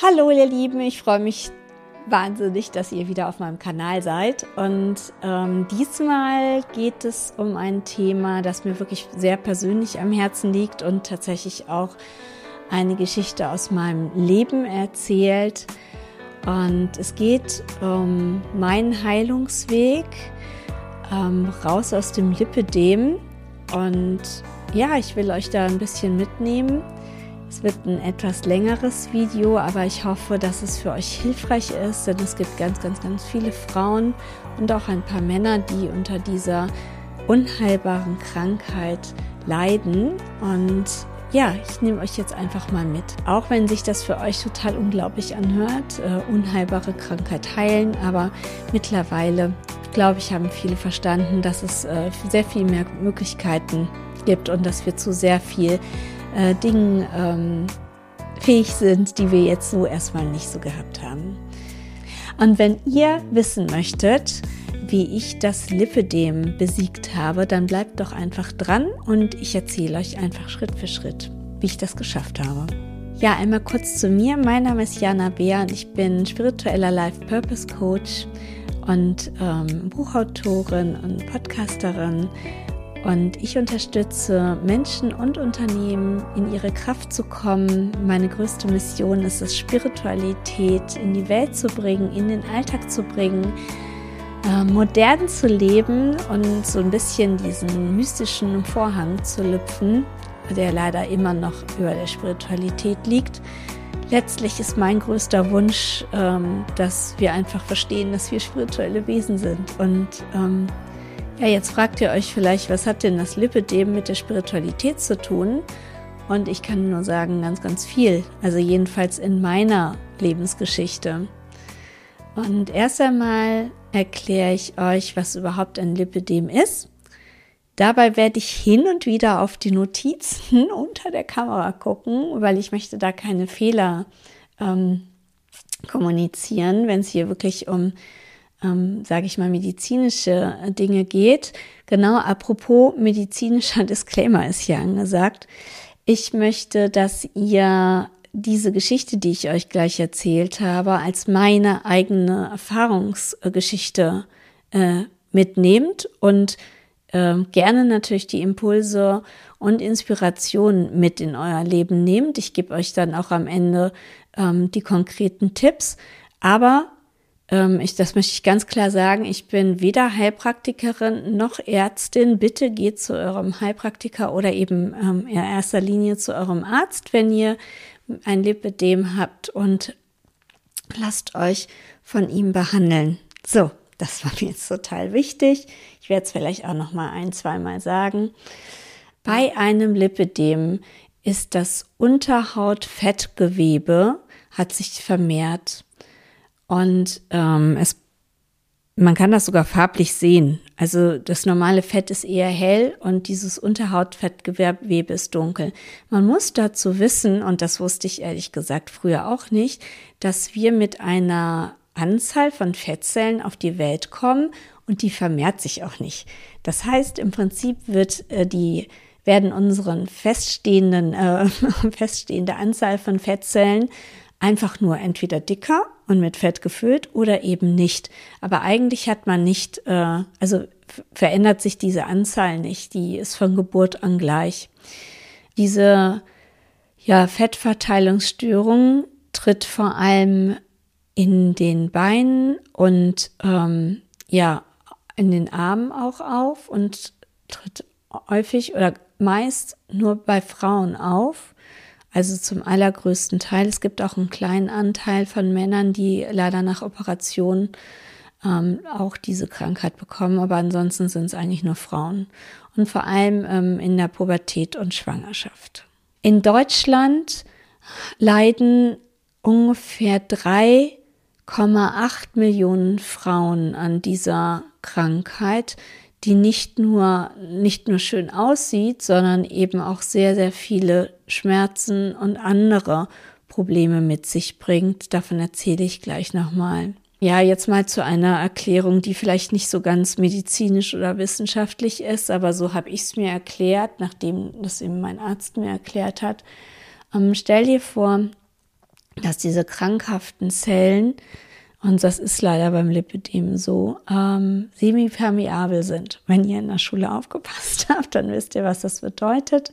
Hallo ihr Lieben, ich freue mich wahnsinnig, dass ihr wieder auf meinem Kanal seid. Und ähm, diesmal geht es um ein Thema, das mir wirklich sehr persönlich am Herzen liegt und tatsächlich auch eine Geschichte aus meinem Leben erzählt. Und es geht um meinen Heilungsweg ähm, raus aus dem Lipidem. Und ja, ich will euch da ein bisschen mitnehmen es wird ein etwas längeres Video, aber ich hoffe, dass es für euch hilfreich ist, denn es gibt ganz, ganz, ganz viele Frauen und auch ein paar Männer, die unter dieser unheilbaren Krankheit leiden. Und ja, ich nehme euch jetzt einfach mal mit. Auch wenn sich das für euch total unglaublich anhört, äh, unheilbare Krankheit heilen, aber mittlerweile, glaube ich, haben viele verstanden, dass es äh, sehr viel mehr Möglichkeiten gibt und dass wir zu sehr viel äh, Dingen ähm, fähig sind, die wir jetzt so erstmal nicht so gehabt haben. Und wenn ihr wissen möchtet, wie ich das Lipidem besiegt habe, dann bleibt doch einfach dran und ich erzähle euch einfach Schritt für Schritt, wie ich das geschafft habe. Ja, einmal kurz zu mir. Mein Name ist Jana Beer und ich bin spiritueller Life Purpose Coach und ähm, Buchautorin und Podcasterin und ich unterstütze Menschen und Unternehmen, in ihre Kraft zu kommen. Meine größte Mission ist es, Spiritualität in die Welt zu bringen, in den Alltag zu bringen, äh, modern zu leben und so ein bisschen diesen mystischen Vorhang zu lüpfen, der leider immer noch über der Spiritualität liegt. Letztlich ist mein größter Wunsch, ähm, dass wir einfach verstehen, dass wir spirituelle Wesen sind und ähm, ja, jetzt fragt ihr euch vielleicht, was hat denn das Lipidem mit der Spiritualität zu tun? Und ich kann nur sagen, ganz, ganz viel. Also jedenfalls in meiner Lebensgeschichte. Und erst einmal erkläre ich euch, was überhaupt ein Lipidem ist. Dabei werde ich hin und wieder auf die Notizen unter der Kamera gucken, weil ich möchte da keine Fehler ähm, kommunizieren, wenn es hier wirklich um ähm, sage ich mal, medizinische Dinge geht. Genau, apropos medizinischer Disclaimer ist hier angesagt. Ich möchte, dass ihr diese Geschichte, die ich euch gleich erzählt habe, als meine eigene Erfahrungsgeschichte äh, mitnehmt und äh, gerne natürlich die Impulse und Inspirationen mit in euer Leben nehmt. Ich gebe euch dann auch am Ende ähm, die konkreten Tipps. Aber ich, das möchte ich ganz klar sagen. Ich bin weder Heilpraktikerin noch Ärztin. Bitte geht zu eurem Heilpraktiker oder eben ähm, in erster Linie zu eurem Arzt, wenn ihr ein Lipidem habt und lasst euch von ihm behandeln. So, das war mir jetzt total wichtig. Ich werde es vielleicht auch noch mal ein, zweimal sagen. Bei einem Lipidem ist das Unterhautfettgewebe hat sich vermehrt und ähm, es, man kann das sogar farblich sehen. Also das normale Fett ist eher hell und dieses Unterhautfettgewebe ist dunkel. Man muss dazu wissen, und das wusste ich ehrlich gesagt früher auch nicht, dass wir mit einer Anzahl von Fettzellen auf die Welt kommen und die vermehrt sich auch nicht. Das heißt, im Prinzip wird äh, die werden unseren feststehenden äh, feststehende Anzahl von Fettzellen einfach nur entweder dicker und mit Fett gefüllt oder eben nicht. Aber eigentlich hat man nicht, äh, also verändert sich diese Anzahl nicht, die ist von Geburt an gleich. Diese ja, Fettverteilungsstörung tritt vor allem in den Beinen und ähm, ja, in den Armen auch auf und tritt häufig oder meist nur bei Frauen auf also zum allergrößten Teil. Es gibt auch einen kleinen Anteil von Männern, die leider nach Operation ähm, auch diese Krankheit bekommen, aber ansonsten sind es eigentlich nur Frauen und vor allem ähm, in der Pubertät und Schwangerschaft. In Deutschland leiden ungefähr 3,8 Millionen Frauen an dieser Krankheit die nicht nur, nicht nur schön aussieht, sondern eben auch sehr, sehr viele Schmerzen und andere Probleme mit sich bringt. Davon erzähle ich gleich nochmal. Ja, jetzt mal zu einer Erklärung, die vielleicht nicht so ganz medizinisch oder wissenschaftlich ist, aber so habe ich es mir erklärt, nachdem das eben mein Arzt mir erklärt hat. Ähm, stell dir vor, dass diese krankhaften Zellen, und das ist leider beim Lipidem so, ähm, semipermeabel sind. Wenn ihr in der Schule aufgepasst habt, dann wisst ihr, was das bedeutet.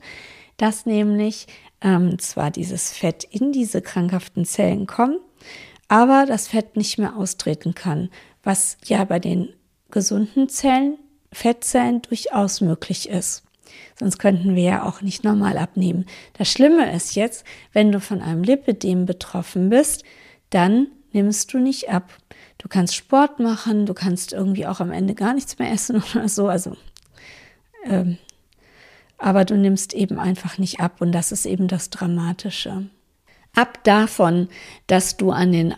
Dass nämlich ähm, zwar dieses Fett in diese krankhaften Zellen kommt, aber das Fett nicht mehr austreten kann, was ja bei den gesunden Zellen, Fettzellen durchaus möglich ist. Sonst könnten wir ja auch nicht normal abnehmen. Das Schlimme ist jetzt, wenn du von einem Lipidem betroffen bist, dann nimmst du nicht ab. Du kannst Sport machen, du kannst irgendwie auch am Ende gar nichts mehr essen oder so. Also, ähm, aber du nimmst eben einfach nicht ab und das ist eben das Dramatische. Ab davon, dass du an den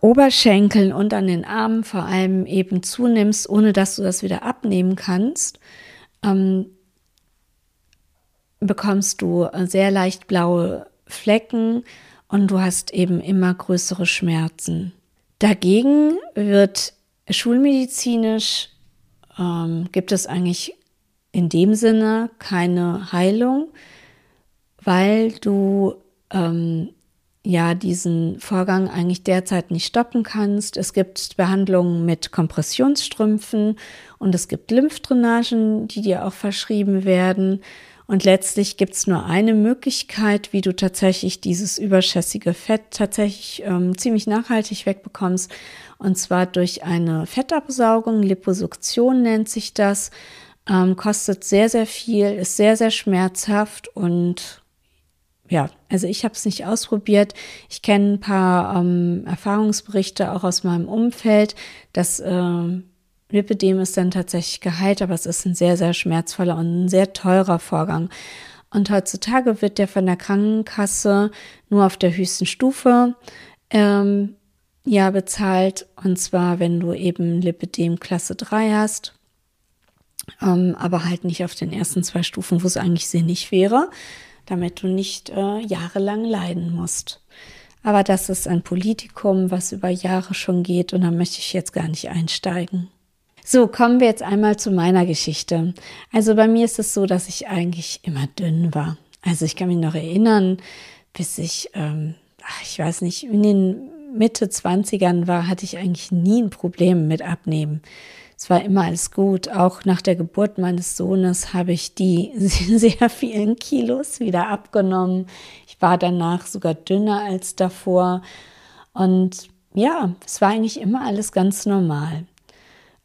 Oberschenkeln und an den Armen vor allem eben zunimmst, ohne dass du das wieder abnehmen kannst, ähm, bekommst du sehr leicht blaue Flecken und du hast eben immer größere Schmerzen. Dagegen wird schulmedizinisch ähm, gibt es eigentlich in dem Sinne keine Heilung, weil du ähm, ja diesen Vorgang eigentlich derzeit nicht stoppen kannst. Es gibt Behandlungen mit Kompressionsstrümpfen und es gibt Lymphdrainagen, die dir auch verschrieben werden. Und letztlich gibt es nur eine Möglichkeit, wie du tatsächlich dieses überschässige Fett tatsächlich ähm, ziemlich nachhaltig wegbekommst. Und zwar durch eine Fettabsaugung, Liposuktion nennt sich das. Ähm, kostet sehr, sehr viel, ist sehr, sehr schmerzhaft und ja, also ich habe es nicht ausprobiert. Ich kenne ein paar ähm, Erfahrungsberichte auch aus meinem Umfeld, dass äh, Lipidem ist dann tatsächlich geheilt, aber es ist ein sehr, sehr schmerzvoller und ein sehr teurer Vorgang. Und heutzutage wird der von der Krankenkasse nur auf der höchsten Stufe ähm, ja bezahlt. Und zwar, wenn du eben Lipidem Klasse 3 hast. Ähm, aber halt nicht auf den ersten zwei Stufen, wo es eigentlich sinnig wäre, damit du nicht äh, jahrelang leiden musst. Aber das ist ein Politikum, was über Jahre schon geht und da möchte ich jetzt gar nicht einsteigen. So, kommen wir jetzt einmal zu meiner Geschichte. Also bei mir ist es so, dass ich eigentlich immer dünn war. Also ich kann mich noch erinnern, bis ich, ähm, ich weiß nicht, in den Mitte 20ern war, hatte ich eigentlich nie ein Problem mit Abnehmen. Es war immer alles gut. Auch nach der Geburt meines Sohnes habe ich die sehr vielen Kilos wieder abgenommen. Ich war danach sogar dünner als davor. Und ja, es war eigentlich immer alles ganz normal.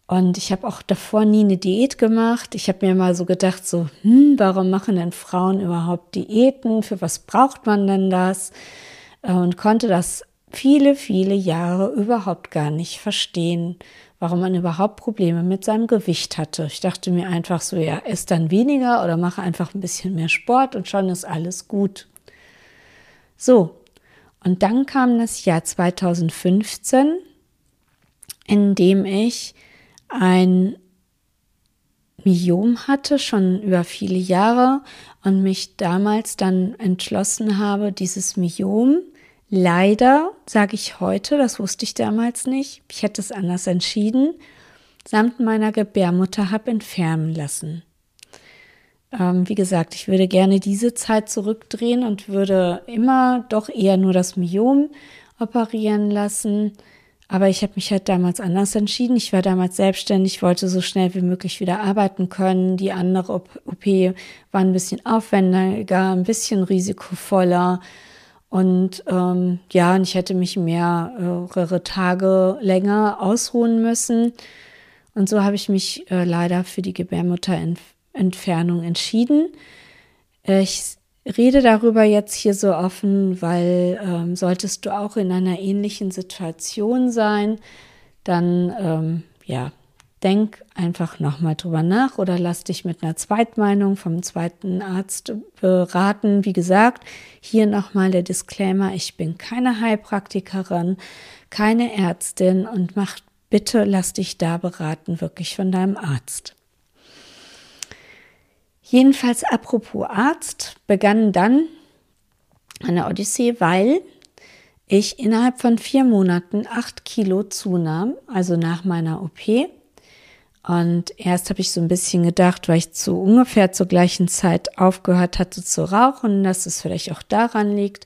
Und ich habe auch davor nie eine Diät gemacht. Ich habe mir mal so gedacht, so, hm, warum machen denn Frauen überhaupt Diäten? Für was braucht man denn das? Äh, und konnte das viele, viele Jahre überhaupt gar nicht verstehen, warum man überhaupt Probleme mit seinem Gewicht hatte. Ich dachte mir einfach so, ja, ess dann weniger oder mache einfach ein bisschen mehr Sport und schon ist alles gut. So, und dann kam das Jahr 2015, in dem ich ein Myom hatte, schon über viele Jahre und mich damals dann entschlossen habe, dieses Myom leider, sage ich heute, das wusste ich damals nicht, ich hätte es anders entschieden, samt meiner Gebärmutter habe entfernen lassen. Ähm, wie gesagt, ich würde gerne diese Zeit zurückdrehen und würde immer doch eher nur das Myom operieren lassen aber ich habe mich halt damals anders entschieden. Ich war damals selbstständig, wollte so schnell wie möglich wieder arbeiten können. Die andere OP war ein bisschen aufwendiger, ein bisschen risikovoller. Und ähm, ja, und ich hätte mich mehrere Tage länger ausruhen müssen. Und so habe ich mich äh, leider für die Gebärmutterentfernung entschieden. Äh, ich rede darüber jetzt hier so offen, weil ähm, solltest du auch in einer ähnlichen Situation sein, dann ähm, ja, denk einfach nochmal drüber nach oder lass dich mit einer Zweitmeinung vom zweiten Arzt beraten. Wie gesagt, hier nochmal der Disclaimer, ich bin keine Heilpraktikerin, keine Ärztin und mach bitte, lass dich da beraten, wirklich von deinem Arzt. Jedenfalls apropos Arzt, begann dann eine Odyssee, weil ich innerhalb von vier Monaten acht Kilo zunahm, also nach meiner OP. Und erst habe ich so ein bisschen gedacht, weil ich zu ungefähr zur gleichen Zeit aufgehört hatte zu rauchen, dass es vielleicht auch daran liegt.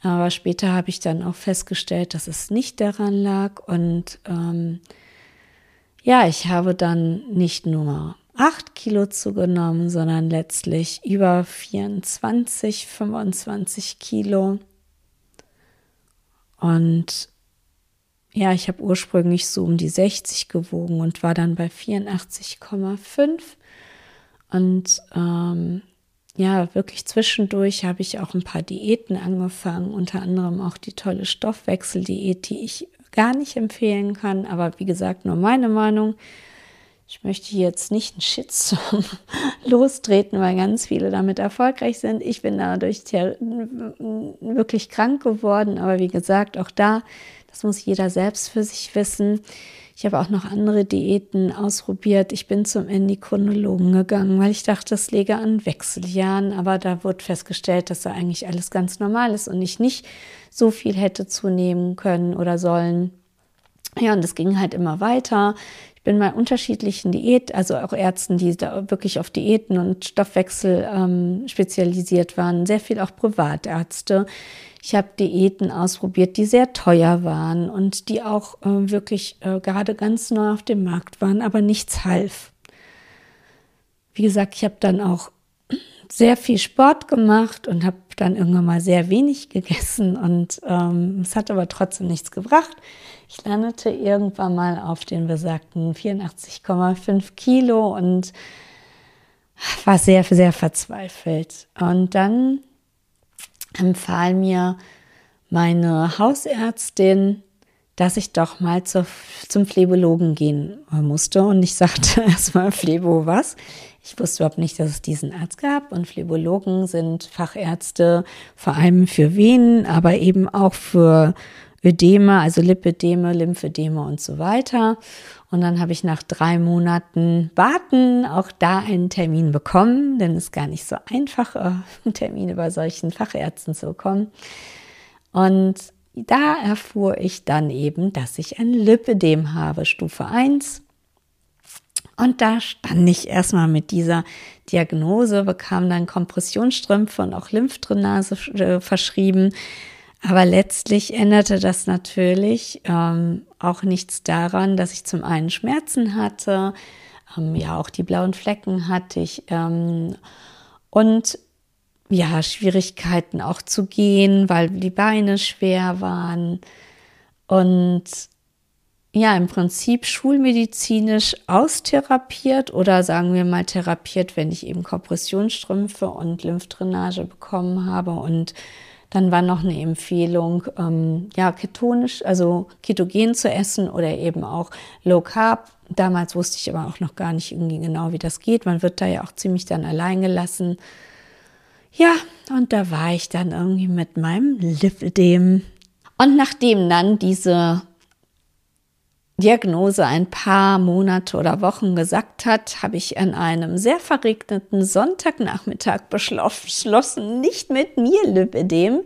Aber später habe ich dann auch festgestellt, dass es nicht daran lag. Und ähm, ja, ich habe dann nicht nur 8 Kilo zugenommen, sondern letztlich über 24, 25 Kilo. Und ja, ich habe ursprünglich so um die 60 gewogen und war dann bei 84,5. Und ähm, ja, wirklich zwischendurch habe ich auch ein paar Diäten angefangen, unter anderem auch die tolle Stoffwechseldiät, die ich gar nicht empfehlen kann, aber wie gesagt, nur meine Meinung. Ich möchte jetzt nicht einen Shitstorm lostreten, weil ganz viele damit erfolgreich sind. Ich bin dadurch wirklich krank geworden, aber wie gesagt, auch da, das muss jeder selbst für sich wissen. Ich habe auch noch andere Diäten ausprobiert. Ich bin zum Endokrinologen gegangen, weil ich dachte, das läge an Wechseljahren, aber da wurde festgestellt, dass da eigentlich alles ganz normal ist und ich nicht so viel hätte zunehmen können oder sollen. Ja, und es ging halt immer weiter. Ich bin bei unterschiedlichen Diät, also auch Ärzten, die da wirklich auf Diäten und Stoffwechsel ähm, spezialisiert waren, sehr viel auch Privatärzte. Ich habe Diäten ausprobiert, die sehr teuer waren und die auch äh, wirklich äh, gerade ganz neu auf dem Markt waren, aber nichts half. Wie gesagt, ich habe dann auch sehr viel Sport gemacht und habe dann irgendwann mal sehr wenig gegessen und ähm, es hat aber trotzdem nichts gebracht. Ich landete irgendwann mal auf den besagten 84,5 Kilo und war sehr, sehr verzweifelt. Und dann empfahl mir meine Hausärztin, dass ich doch mal zur, zum Phlebologen gehen musste. Und ich sagte erstmal, Phlebo was? Ich wusste überhaupt nicht, dass es diesen Arzt gab. Und Phlebologen sind Fachärzte vor allem für Venen, aber eben auch für Ödeme, also Lipödeme, Lymphödeme und so weiter. Und dann habe ich nach drei Monaten Warten auch da einen Termin bekommen, denn es ist gar nicht so einfach, äh, einen Termin bei solchen Fachärzten zu bekommen. Und da erfuhr ich dann eben, dass ich ein Lipödem habe, Stufe 1. Und da stand ich erstmal mit dieser Diagnose, bekam dann Kompressionsstrümpfe und auch Lymphdrainage äh, verschrieben. Aber letztlich änderte das natürlich ähm, auch nichts daran, dass ich zum einen Schmerzen hatte, ähm, ja auch die blauen Flecken hatte ich ähm, und ja Schwierigkeiten auch zu gehen, weil die Beine schwer waren. Und ja, im Prinzip schulmedizinisch austherapiert oder sagen wir mal therapiert, wenn ich eben Kompressionsstrümpfe und Lymphdrainage bekommen habe und dann war noch eine Empfehlung, ähm, ja, ketonisch, also ketogen zu essen oder eben auch Low Carb. Damals wusste ich aber auch noch gar nicht irgendwie genau, wie das geht. Man wird da ja auch ziemlich dann allein gelassen. Ja, und da war ich dann irgendwie mit meinem Lipödem. Und nachdem dann diese Diagnose ein paar Monate oder Wochen gesagt hat, habe ich an einem sehr verregneten Sonntagnachmittag beschlossen, nicht mit mir Lipödem.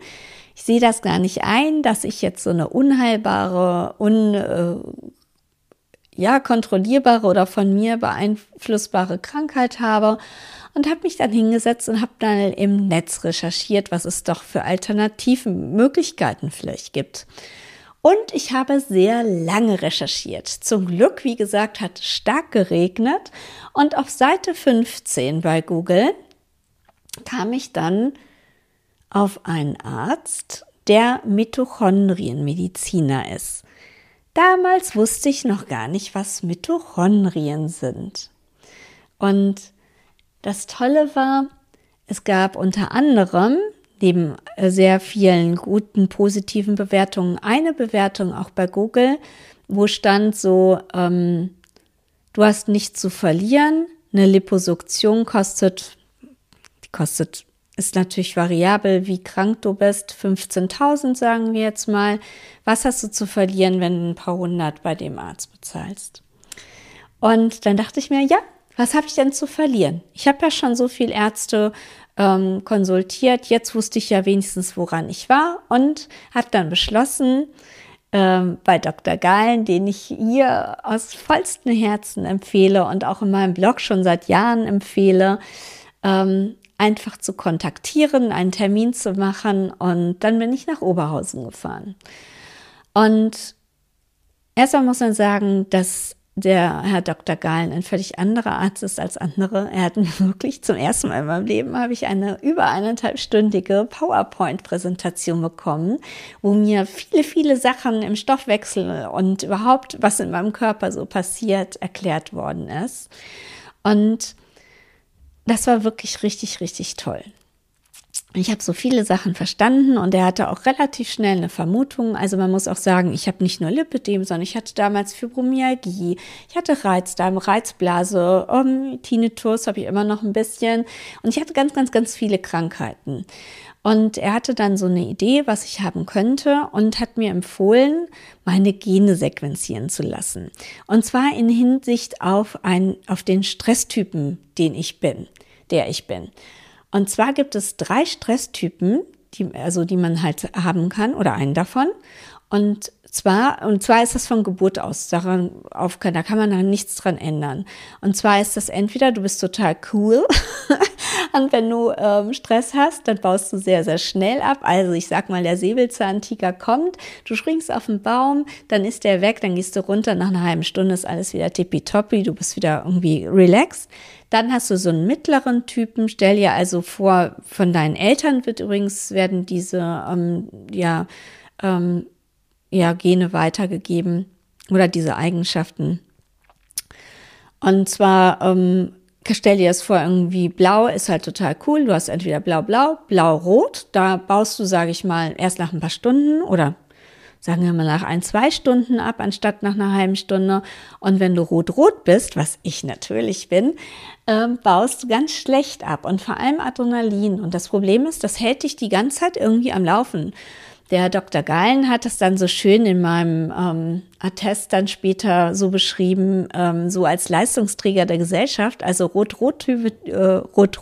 Ich sehe das gar nicht ein, dass ich jetzt so eine unheilbare, un, äh, ja, kontrollierbare oder von mir beeinflussbare Krankheit habe und habe mich dann hingesetzt und habe dann im Netz recherchiert, was es doch für alternativen Möglichkeiten vielleicht gibt. Und ich habe sehr lange recherchiert. Zum Glück, wie gesagt, hat stark geregnet. Und auf Seite 15 bei Google kam ich dann auf einen Arzt, der Mitochondrienmediziner ist. Damals wusste ich noch gar nicht, was Mitochondrien sind. Und das Tolle war, es gab unter anderem neben äh, sehr vielen guten, positiven Bewertungen eine Bewertung auch bei Google, wo stand so, ähm, du hast nichts zu verlieren, eine Liposuktion kostet, die kostet, ist natürlich variabel, wie krank du bist, 15.000 sagen wir jetzt mal. Was hast du zu verlieren, wenn du ein paar hundert bei dem Arzt bezahlst? Und dann dachte ich mir, ja, was habe ich denn zu verlieren? Ich habe ja schon so viele Ärzte ähm, konsultiert. Jetzt wusste ich ja wenigstens, woran ich war und habe dann beschlossen, ähm, bei Dr. Galen, den ich hier aus vollstem Herzen empfehle und auch in meinem Blog schon seit Jahren empfehle, ähm, einfach zu kontaktieren, einen Termin zu machen und dann bin ich nach Oberhausen gefahren. Und erstmal muss man sagen, dass der Herr Dr. Gahlen ein völlig anderer Arzt ist als andere. Er hat wirklich zum ersten Mal in meinem Leben habe ich eine über eineinhalbstündige PowerPoint-Präsentation bekommen, wo mir viele, viele Sachen im Stoffwechsel und überhaupt, was in meinem Körper so passiert, erklärt worden ist. Und das war wirklich richtig, richtig toll. Ich habe so viele Sachen verstanden und er hatte auch relativ schnell eine Vermutung. Also man muss auch sagen, ich habe nicht nur Lipidem, sondern ich hatte damals Fibromyalgie, ich hatte Reizdarm, Reizblase, um, Tinnitus habe ich immer noch ein bisschen und ich hatte ganz, ganz, ganz viele Krankheiten. Und er hatte dann so eine Idee, was ich haben könnte und hat mir empfohlen, meine Gene sequenzieren zu lassen. Und zwar in Hinsicht auf, ein, auf den Stresstypen, den ich bin, der ich bin. Und zwar gibt es drei Stresstypen, die, also die man halt haben kann oder einen davon. Und zwar, und zwar ist das von Geburt aus, daran auf, da kann man dann nichts dran ändern. Und zwar ist das entweder, du bist total cool und wenn du ähm, Stress hast, dann baust du sehr, sehr schnell ab. Also ich sag mal, der Säbelzahntiger kommt, du springst auf den Baum, dann ist der weg, dann gehst du runter, nach einer halben Stunde ist alles wieder tippitoppi, du bist wieder irgendwie relaxed. Dann hast du so einen mittleren Typen. Stell dir also vor, von deinen Eltern wird übrigens werden diese ähm, ja, ähm, ja, Gene weitergegeben oder diese Eigenschaften. Und zwar ähm, stell dir das vor, irgendwie blau ist halt total cool. Du hast entweder blau-blau, blau-rot. Da baust du, sage ich mal, erst nach ein paar Stunden oder sagen wir mal nach ein, zwei Stunden ab, anstatt nach einer halben Stunde. Und wenn du rot-rot bist, was ich natürlich bin, ähm, baust du ganz schlecht ab und vor allem Adrenalin. Und das Problem ist, das hält dich die ganze Zeit irgendwie am Laufen. Der Dr. Gallen hat es dann so schön in meinem ähm, Attest dann später so beschrieben, ähm, so als Leistungsträger der Gesellschaft. Also Rot-Rot-Typen äh, Rot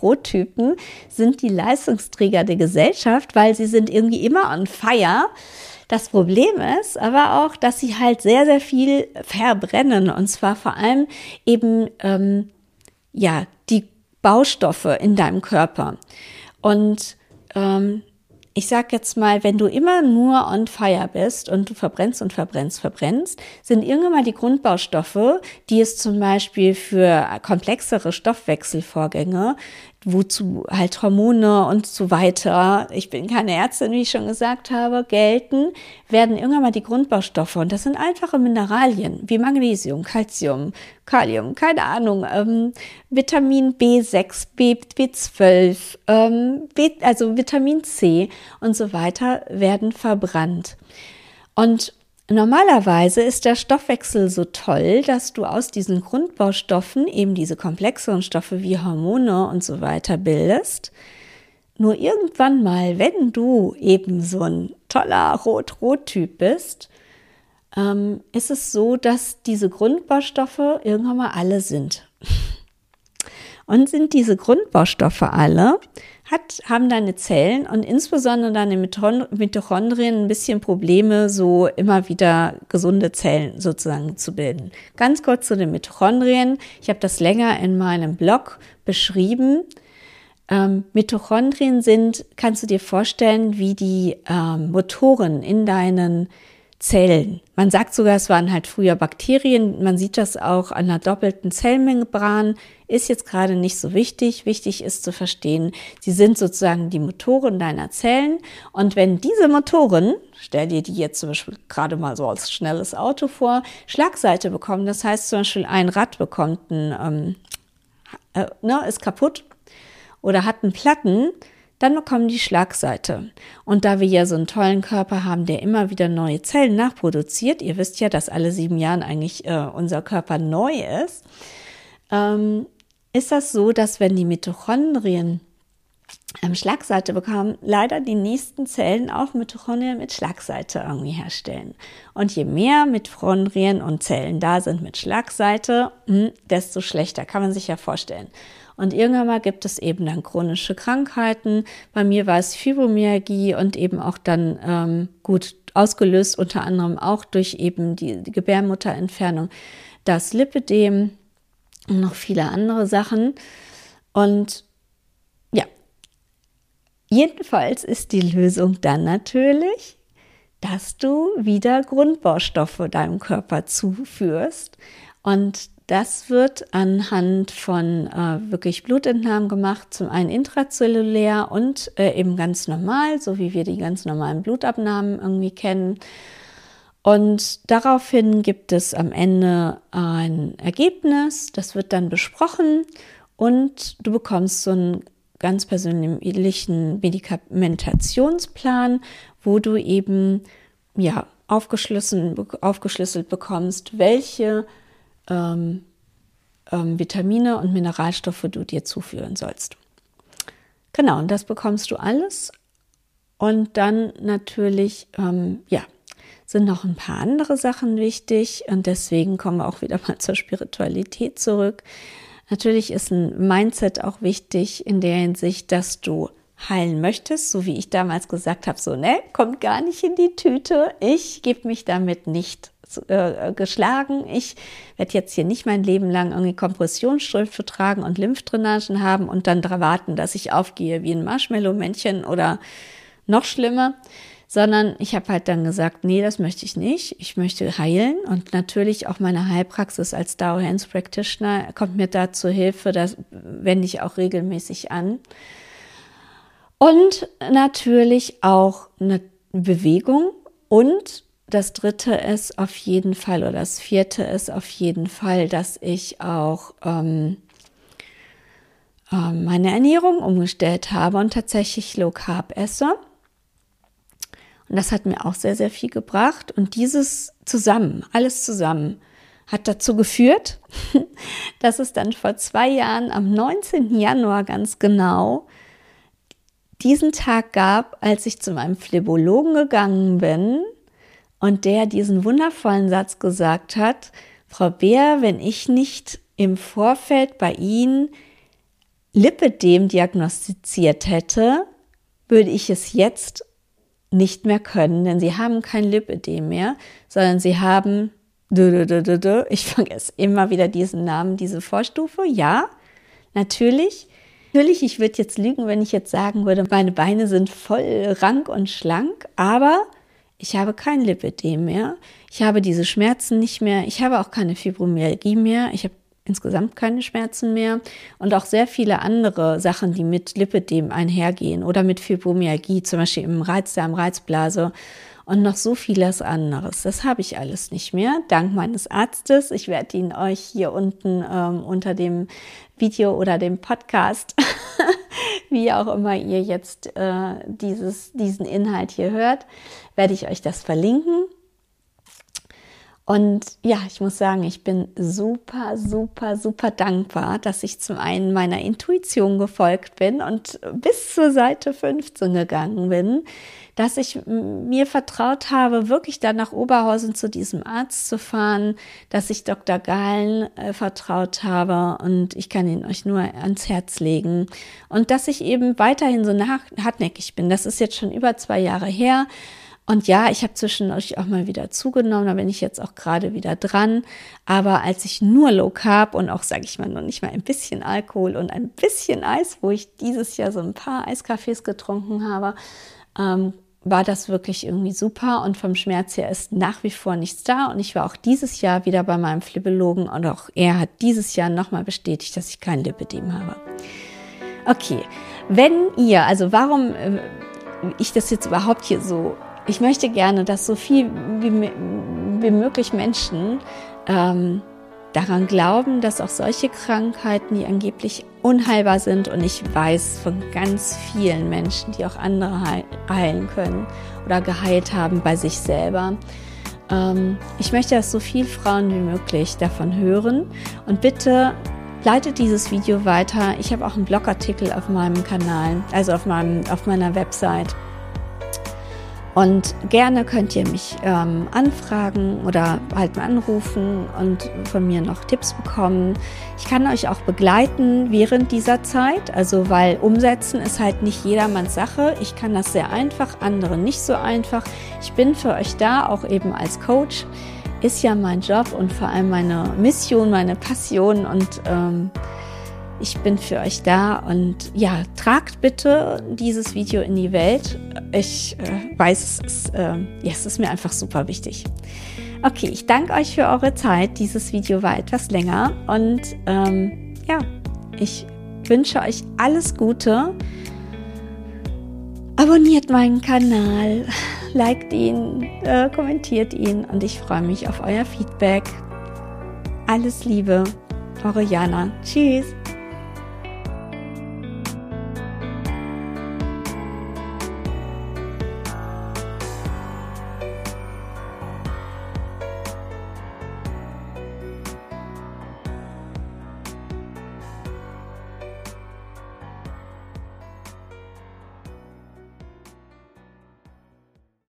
sind die Leistungsträger der Gesellschaft, weil sie sind irgendwie immer on fire. Das Problem ist aber auch, dass sie halt sehr, sehr viel verbrennen und zwar vor allem eben, ähm, ja, die Baustoffe in deinem Körper. Und ähm, ich sag jetzt mal, wenn du immer nur on fire bist und du verbrennst und verbrennst, verbrennst, sind irgendwann mal die Grundbaustoffe, die es zum Beispiel für komplexere Stoffwechselvorgänge wozu halt Hormone und so weiter, ich bin keine Ärztin, wie ich schon gesagt habe, gelten, werden irgendwann mal die Grundbaustoffe und das sind einfache Mineralien wie Magnesium, Calcium, Kalium, keine Ahnung, ähm, Vitamin B6, B, B12, ähm, B, also Vitamin C und so weiter werden verbrannt. Und Normalerweise ist der Stoffwechsel so toll, dass du aus diesen Grundbaustoffen eben diese komplexeren Stoffe wie Hormone und so weiter bildest. Nur irgendwann mal, wenn du eben so ein toller Rot-Rot-Typ bist, ähm, ist es so, dass diese Grundbaustoffe irgendwann mal alle sind. Und sind diese Grundbaustoffe alle, hat, haben deine Zellen und insbesondere deine Mitochondrien ein bisschen Probleme, so immer wieder gesunde Zellen sozusagen zu bilden. Ganz kurz zu den Mitochondrien. Ich habe das länger in meinem Blog beschrieben. Ähm, Mitochondrien sind, kannst du dir vorstellen, wie die ähm, Motoren in deinen Zellen. Man sagt sogar, es waren halt früher Bakterien. Man sieht das auch an einer doppelten Zellmembran. Ist jetzt gerade nicht so wichtig. Wichtig ist zu verstehen, sie sind sozusagen die Motoren deiner Zellen. Und wenn diese Motoren, stell dir die jetzt zum Beispiel gerade mal so als schnelles Auto vor, Schlagseite bekommen, das heißt zum Beispiel ein Rad bekommt ein, ähm, äh, ne, ist kaputt oder hat einen Platten, dann bekommen die Schlagseite. Und da wir ja so einen tollen Körper haben, der immer wieder neue Zellen nachproduziert, ihr wisst ja, dass alle sieben Jahren eigentlich äh, unser Körper neu ist, ähm, ist das so, dass wenn die Mitochondrien ähm, Schlagseite bekommen, leider die nächsten Zellen auch Mitochondrien mit Schlagseite irgendwie herstellen. Und je mehr Mitochondrien und Zellen da sind mit Schlagseite, hm, desto schlechter, kann man sich ja vorstellen. Und irgendwann mal gibt es eben dann chronische Krankheiten. Bei mir war es Fibromyalgie und eben auch dann ähm, gut ausgelöst, unter anderem auch durch eben die, Gebärmutterentfernung, das Lipidem und noch viele andere Sachen. Und ja, Jedenfalls ist die Lösung dann natürlich, dass du wieder Grundbaustoffe deinem Körper zuführst. Und das wird anhand von äh, wirklich Blutentnahmen gemacht, zum einen intrazellulär und äh, eben ganz normal, so wie wir die ganz normalen Blutabnahmen irgendwie kennen. Und daraufhin gibt es am Ende ein Ergebnis, das wird dann besprochen und du bekommst so einen ganz persönlichen Medikamentation wo du eben ja aufgeschlüsselt, aufgeschlüsselt bekommst, welche ähm, ähm, Vitamine und Mineralstoffe du dir zuführen sollst. Genau, und das bekommst du alles. Und dann natürlich, ähm, ja, sind noch ein paar andere Sachen wichtig und deswegen kommen wir auch wieder mal zur Spiritualität zurück. Natürlich ist ein Mindset auch wichtig in der Hinsicht, dass du heilen möchtest, so wie ich damals gesagt habe, so, ne, kommt gar nicht in die Tüte. Ich gebe mich damit nicht äh, geschlagen. Ich werde jetzt hier nicht mein Leben lang irgendwie Kompressionsstrümpfe tragen und Lymphdrainagen haben und dann warten, dass ich aufgehe wie ein Marshmallow-Männchen oder noch schlimmer sondern ich habe halt dann gesagt, nee, das möchte ich nicht. Ich möchte heilen und natürlich auch meine Heilpraxis als Dao Hands Practitioner kommt mir da zur Hilfe, das wende ich auch regelmäßig an. Und natürlich auch eine Bewegung und das dritte ist auf jeden Fall oder das vierte ist auf jeden Fall, dass ich auch ähm, ähm meine Ernährung umgestellt habe und tatsächlich Low Carb esse. Und das hat mir auch sehr, sehr viel gebracht. Und dieses zusammen, alles zusammen, hat dazu geführt, dass es dann vor zwei Jahren am 19. Januar ganz genau diesen Tag gab, als ich zu meinem Phlebologen gegangen bin und der diesen wundervollen Satz gesagt hat, Frau Beer, wenn ich nicht im Vorfeld bei Ihnen Lipidem diagnostiziert hätte, würde ich es jetzt nicht mehr können, denn sie haben kein Lipödem mehr, sondern sie haben, ich vergesse immer wieder diesen Namen, diese Vorstufe. Ja, natürlich. Natürlich, ich würde jetzt lügen, wenn ich jetzt sagen würde, meine Beine sind voll rank und schlank, aber ich habe kein Lipödem mehr. Ich habe diese Schmerzen nicht mehr. Ich habe auch keine Fibromyalgie mehr. Ich habe insgesamt keine Schmerzen mehr und auch sehr viele andere Sachen, die mit Lipidem einhergehen oder mit Fibromyalgie, zum Beispiel im Reizdarm, Reizblase und noch so vieles anderes. Das habe ich alles nicht mehr, dank meines Arztes. Ich werde ihn euch hier unten ähm, unter dem Video oder dem Podcast, wie auch immer ihr jetzt äh, dieses, diesen Inhalt hier hört, werde ich euch das verlinken. Und ja, ich muss sagen, ich bin super, super, super dankbar, dass ich zum einen meiner Intuition gefolgt bin und bis zur Seite 15 gegangen bin, dass ich mir vertraut habe, wirklich dann nach Oberhausen zu diesem Arzt zu fahren, dass ich Dr. Gahlen äh, vertraut habe und ich kann ihn euch nur ans Herz legen und dass ich eben weiterhin so hartnäckig bin. Das ist jetzt schon über zwei Jahre her und ja, ich habe zwischendurch auch mal wieder zugenommen, da bin ich jetzt auch gerade wieder dran. Aber als ich nur Low Carb und auch, sage ich mal, noch nicht mal ein bisschen Alkohol und ein bisschen Eis, wo ich dieses Jahr so ein paar Eiskaffees getrunken habe, ähm, war das wirklich irgendwie super und vom Schmerz her ist nach wie vor nichts da. Und ich war auch dieses Jahr wieder bei meinem Flibologen und auch er hat dieses Jahr nochmal bestätigt, dass ich kein Lipidem habe. Okay, wenn ihr, also warum äh, ich das jetzt überhaupt hier so ich möchte gerne, dass so viel wie, wie möglich Menschen ähm, daran glauben, dass auch solche Krankheiten, die angeblich unheilbar sind, und ich weiß von ganz vielen Menschen, die auch andere heilen können oder geheilt haben bei sich selber. Ähm, ich möchte, dass so viele Frauen wie möglich davon hören und bitte leitet dieses Video weiter. Ich habe auch einen Blogartikel auf meinem Kanal, also auf, meinem, auf meiner Website. Und gerne könnt ihr mich ähm, anfragen oder halt mal anrufen und von mir noch Tipps bekommen. Ich kann euch auch begleiten während dieser Zeit, also weil umsetzen ist halt nicht jedermanns Sache. Ich kann das sehr einfach, andere nicht so einfach. Ich bin für euch da, auch eben als Coach. Ist ja mein Job und vor allem meine Mission, meine Passion und ähm, Ich bin für euch da und ja, tragt bitte dieses Video in die Welt. Ich äh, weiß, es ist, äh, ja, es ist mir einfach super wichtig. Okay, ich danke euch für eure Zeit. Dieses Video war etwas länger und ähm, ja, ich wünsche euch alles Gute. Abonniert meinen Kanal, liked ihn, äh, kommentiert ihn und ich freue mich auf euer Feedback. Alles Liebe, eure Jana. Tschüss.